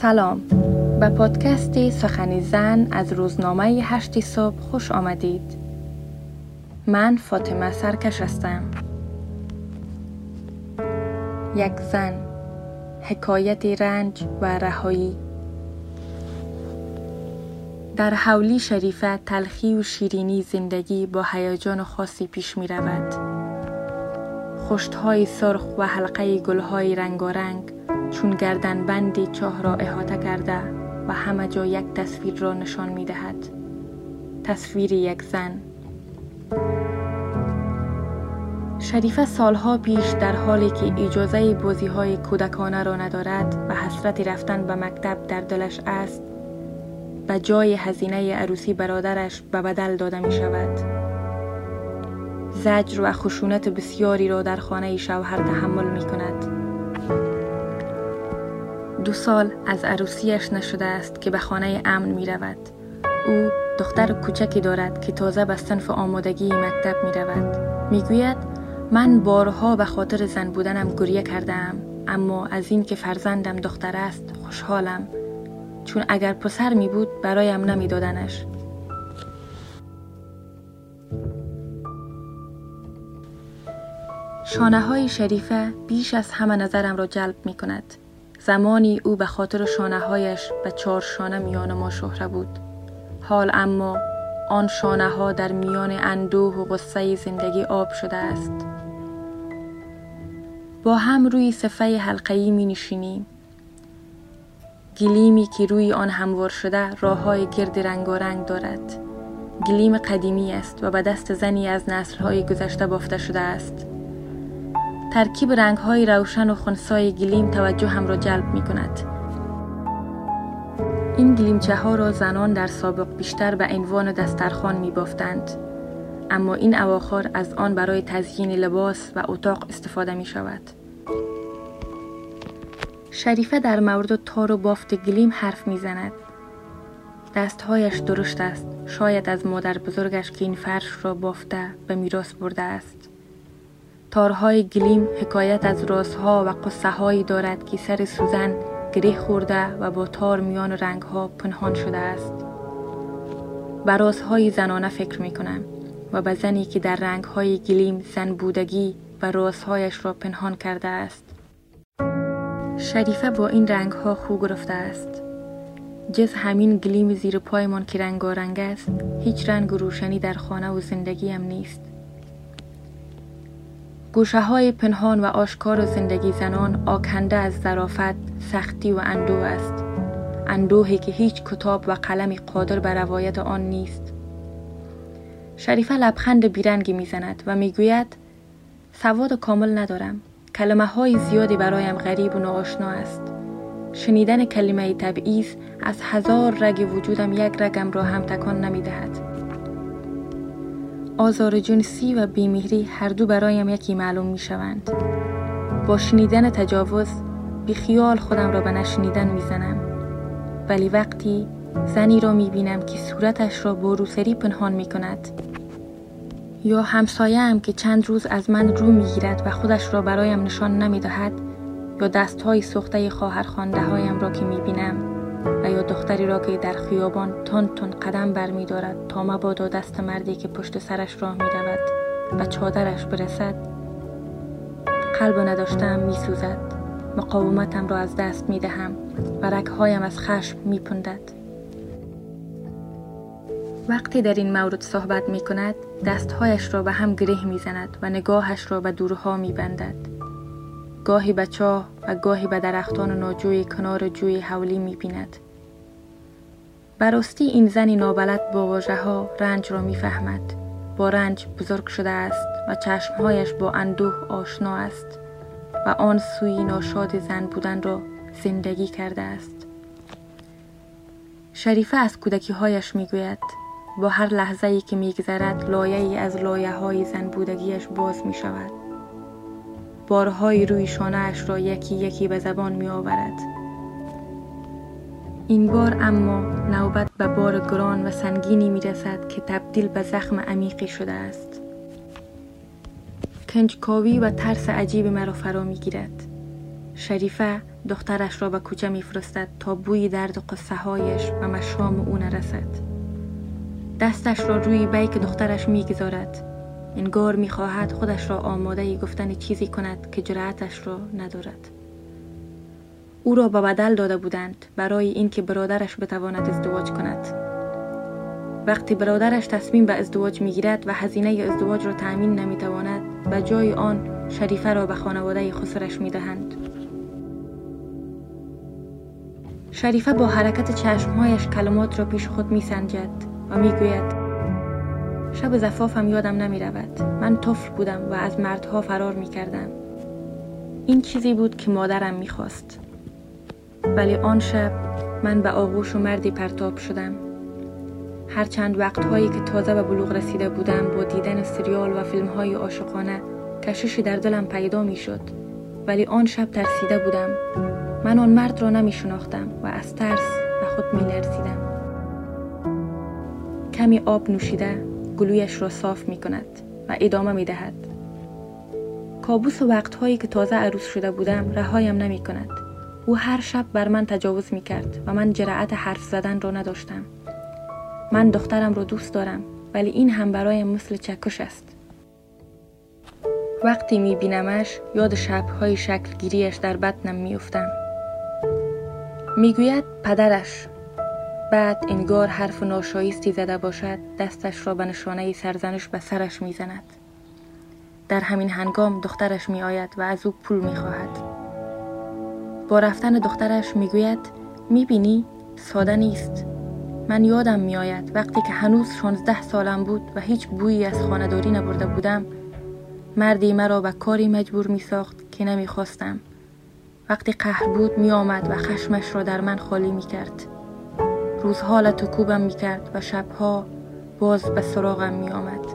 سلام. به پادکست سخنی زن از روزنامه هشتی صبح خوش آمدید. من فاطمه سرکش هستم. یک زن حکایت رنج و رهایی. در حولی شریفه تلخی و شیرینی زندگی با هیجان خاصی پیش می رود. های سرخ و حلقه گلهای رنگارنگ چون گردن بندی چاه را احاطه کرده و همه جا یک تصویر را نشان می دهد. تصویر یک زن شریفه سالها پیش در حالی که اجازه بازی های کودکانه را ندارد و حسرت رفتن به مکتب در دلش است به جای هزینه عروسی برادرش به بدل داده می شود. زجر و خشونت بسیاری را در خانه شوهر تحمل می کند. دو سال از عروسیش نشده است که به خانه امن می رود. او دختر کوچکی دارد که تازه به صنف آمادگی مکتب می رود. می گوید من بارها به خاطر زن بودنم گریه کردم اما از این که فرزندم دختر است خوشحالم چون اگر پسر می بود برایم نمی دادنش. شانه های شریفه بیش از همه نظرم را جلب می کند. زمانی او به خاطر شانه هایش به چهار شانه میان ما شهره بود. حال اما آن شانه ها در میان اندوه و غصه زندگی آب شده است. با هم روی صفه حلقه‌ای می نشینیم. گلیمی که روی آن هموار شده راه های گرد رنگ دارد. گلیم قدیمی است و به دست زنی از های گذشته بافته شده است. ترکیب رنگ های روشن و خونسای گلیم توجه هم را جلب می کند. این گلیمچه ها را زنان در سابق بیشتر به عنوان دسترخوان می بافتند. اما این اواخر از آن برای تزیین لباس و اتاق استفاده می شود. شریفه در مورد تار و بافت گلیم حرف می زند. دستهایش درشت است. شاید از مادر بزرگش که این فرش را بافته به میراث برده است. تارهای گلیم حکایت از رازها و قصه هایی دارد که سر سوزن گره خورده و با تار میان رنگها پنهان شده است. به رازهای زنانه فکر می کنم و به زنی که در رنگهای گلیم زن بودگی و رازهایش را پنهان کرده است. شریفه با این رنگ ها خو گرفته است. جز همین گلیم زیر پایمان که رنگارنگ است هیچ رنگ روشنی در خانه و زندگی هم نیست. گوشه های پنهان و آشکار و زندگی زنان آکنده از ظرافت، سختی و اندوه است. اندوهی که هیچ کتاب و قلمی قادر بر روایت آن نیست. شریفه لبخند بیرنگی می‌زند و می‌گوید سواد کامل ندارم. کلمه های زیادی برایم غریب و ناآشنا است. شنیدن کلمه تبعیض از هزار رگ وجودم یک رگم را هم تکان نمی دهد. آزار جنسی و بیمهری هر دو برایم یکی معلوم می شوند. با شنیدن تجاوز بی خیال خودم را به نشنیدن می زنم. ولی وقتی زنی را می بینم که صورتش را با روسری پنهان می کند یا همسایم که چند روز از من رو می گیرد و خودش را برایم نشان نمی دهد یا دست های سخته خواهر را که می بینم یا دختری را که در خیابان تون تون قدم بر می دارد تا مبادا دست مردی که پشت سرش راه می رود و چادرش برسد قلب نداشتم می سوزد مقاومتم را از دست می دهم و رکهایم از خشم می پندد. وقتی در این مورد صحبت می کند دستهایش را به هم گره می زند و نگاهش را به دورها می بندد. گاهی به چاه و گاهی به درختان ناجوی کنار جوی حولی می بیند. براستی این زنی نابلد با واژه ها رنج را می‌فهمد. با رنج بزرگ شده است و چشمهایش با اندوه آشنا است و آن سوی ناشاد زن بودن را زندگی کرده است. شریفه از کودکی هایش می‌گوید با هر لحظه ای که میگذرد لایه ای از لایه های زن بودگیش باز می شود بارهای روی شانه را یکی یکی به زبان می آورد. این بار اما نوبت به بار گران و سنگینی می رسد که تبدیل به زخم عمیقی شده است. کنجکاوی و ترس عجیب مرا فرا می گیرد. شریفه دخترش را به کوچه میفرستد تا بوی درد و قصه هایش و مشام او نرسد دستش را روی بیک دخترش می‌گذارد انگار می‌خواهد خودش را آماده گفتن چیزی کند که جرأتش را ندارد او را به بدل داده بودند برای اینکه برادرش بتواند ازدواج کند وقتی برادرش تصمیم به ازدواج می‌گیرد و هزینه ازدواج را تأمین نمی‌تواند و جای آن شریفه را به خانواده خسرش می‌دهند شریفه با حرکت چشمهایش کلمات را پیش خود میسنجد و می‌گوید شب زفافم یادم نمی رود. من طفل بودم و از مردها فرار می کردم. این چیزی بود که مادرم می خواست. ولی آن شب من به آغوش و مردی پرتاب شدم. هرچند وقتهایی که تازه به بلوغ رسیده بودم با دیدن سریال و فیلم های عاشقانه کششی در دلم پیدا می شد. ولی آن شب ترسیده بودم. من آن مرد را نمی شناختم و از ترس به خود می لرزیدم. کمی آب نوشیده گلویش را صاف می کند و ادامه می دهد. کابوس وقتهایی که تازه عروس شده بودم رهایم نمی کند. او هر شب بر من تجاوز می کرد و من جرأت حرف زدن را نداشتم. من دخترم را دوست دارم ولی این هم برایم مثل چکش است. وقتی می بینمش یاد شبهای گیریش در بدنم می افتم. می گوید پدرش بعد انگار حرف ناشایستی زده باشد دستش را به نشانه سرزنش به سرش می‌زند در همین هنگام دخترش می آید و از او پول می خواهد. با رفتن دخترش می گوید می بینی ساده نیست. من یادم می آید وقتی که هنوز 16 سالم بود و هیچ بویی از خانداری نبرده بودم مردی مرا به کاری مجبور می ساخت که نمی خواستم. وقتی قهر بود می آمد و خشمش را در من خالی می کرد. روزها لطو کوبم می کرد و شبها باز به سراغم می آمد.